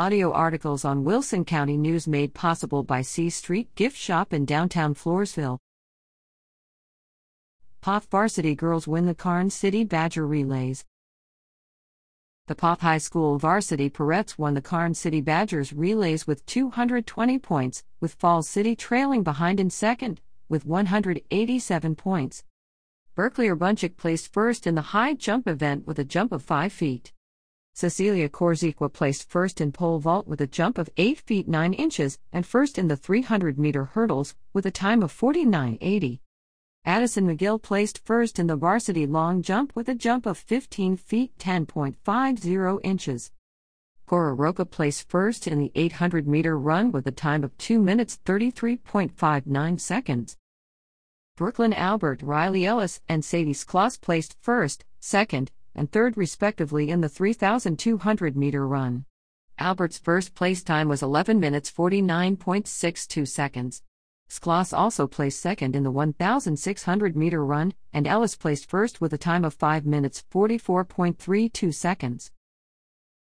audio articles on Wilson County News made possible by C Street Gift Shop in downtown Floresville. Poth varsity girls win the Karnes City Badger Relays. The Poth High School varsity Pirettes won the Karnes City Badgers relays with 220 points, with Falls City trailing behind in second, with 187 points. Berkeley Urbanczyk placed first in the high jump event with a jump of 5 feet. Cecilia Korzekwa placed first in pole vault with a jump of 8 feet 9 inches and first in the 300 meter hurdles with a time of 49.80. Addison McGill placed first in the varsity long jump with a jump of 15 feet 10.50 inches. Cora Roca placed first in the 800 meter run with a time of 2 minutes 33.59 seconds. Brooklyn Albert, Riley Ellis, and Sadie Skloss placed first, second, and third respectively in the 3,200 meter run. Albert's first place time was 11 minutes 49.62 seconds. Skloss also placed second in the 1,600 meter run, and Ellis placed first with a time of 5 minutes 44.32 seconds.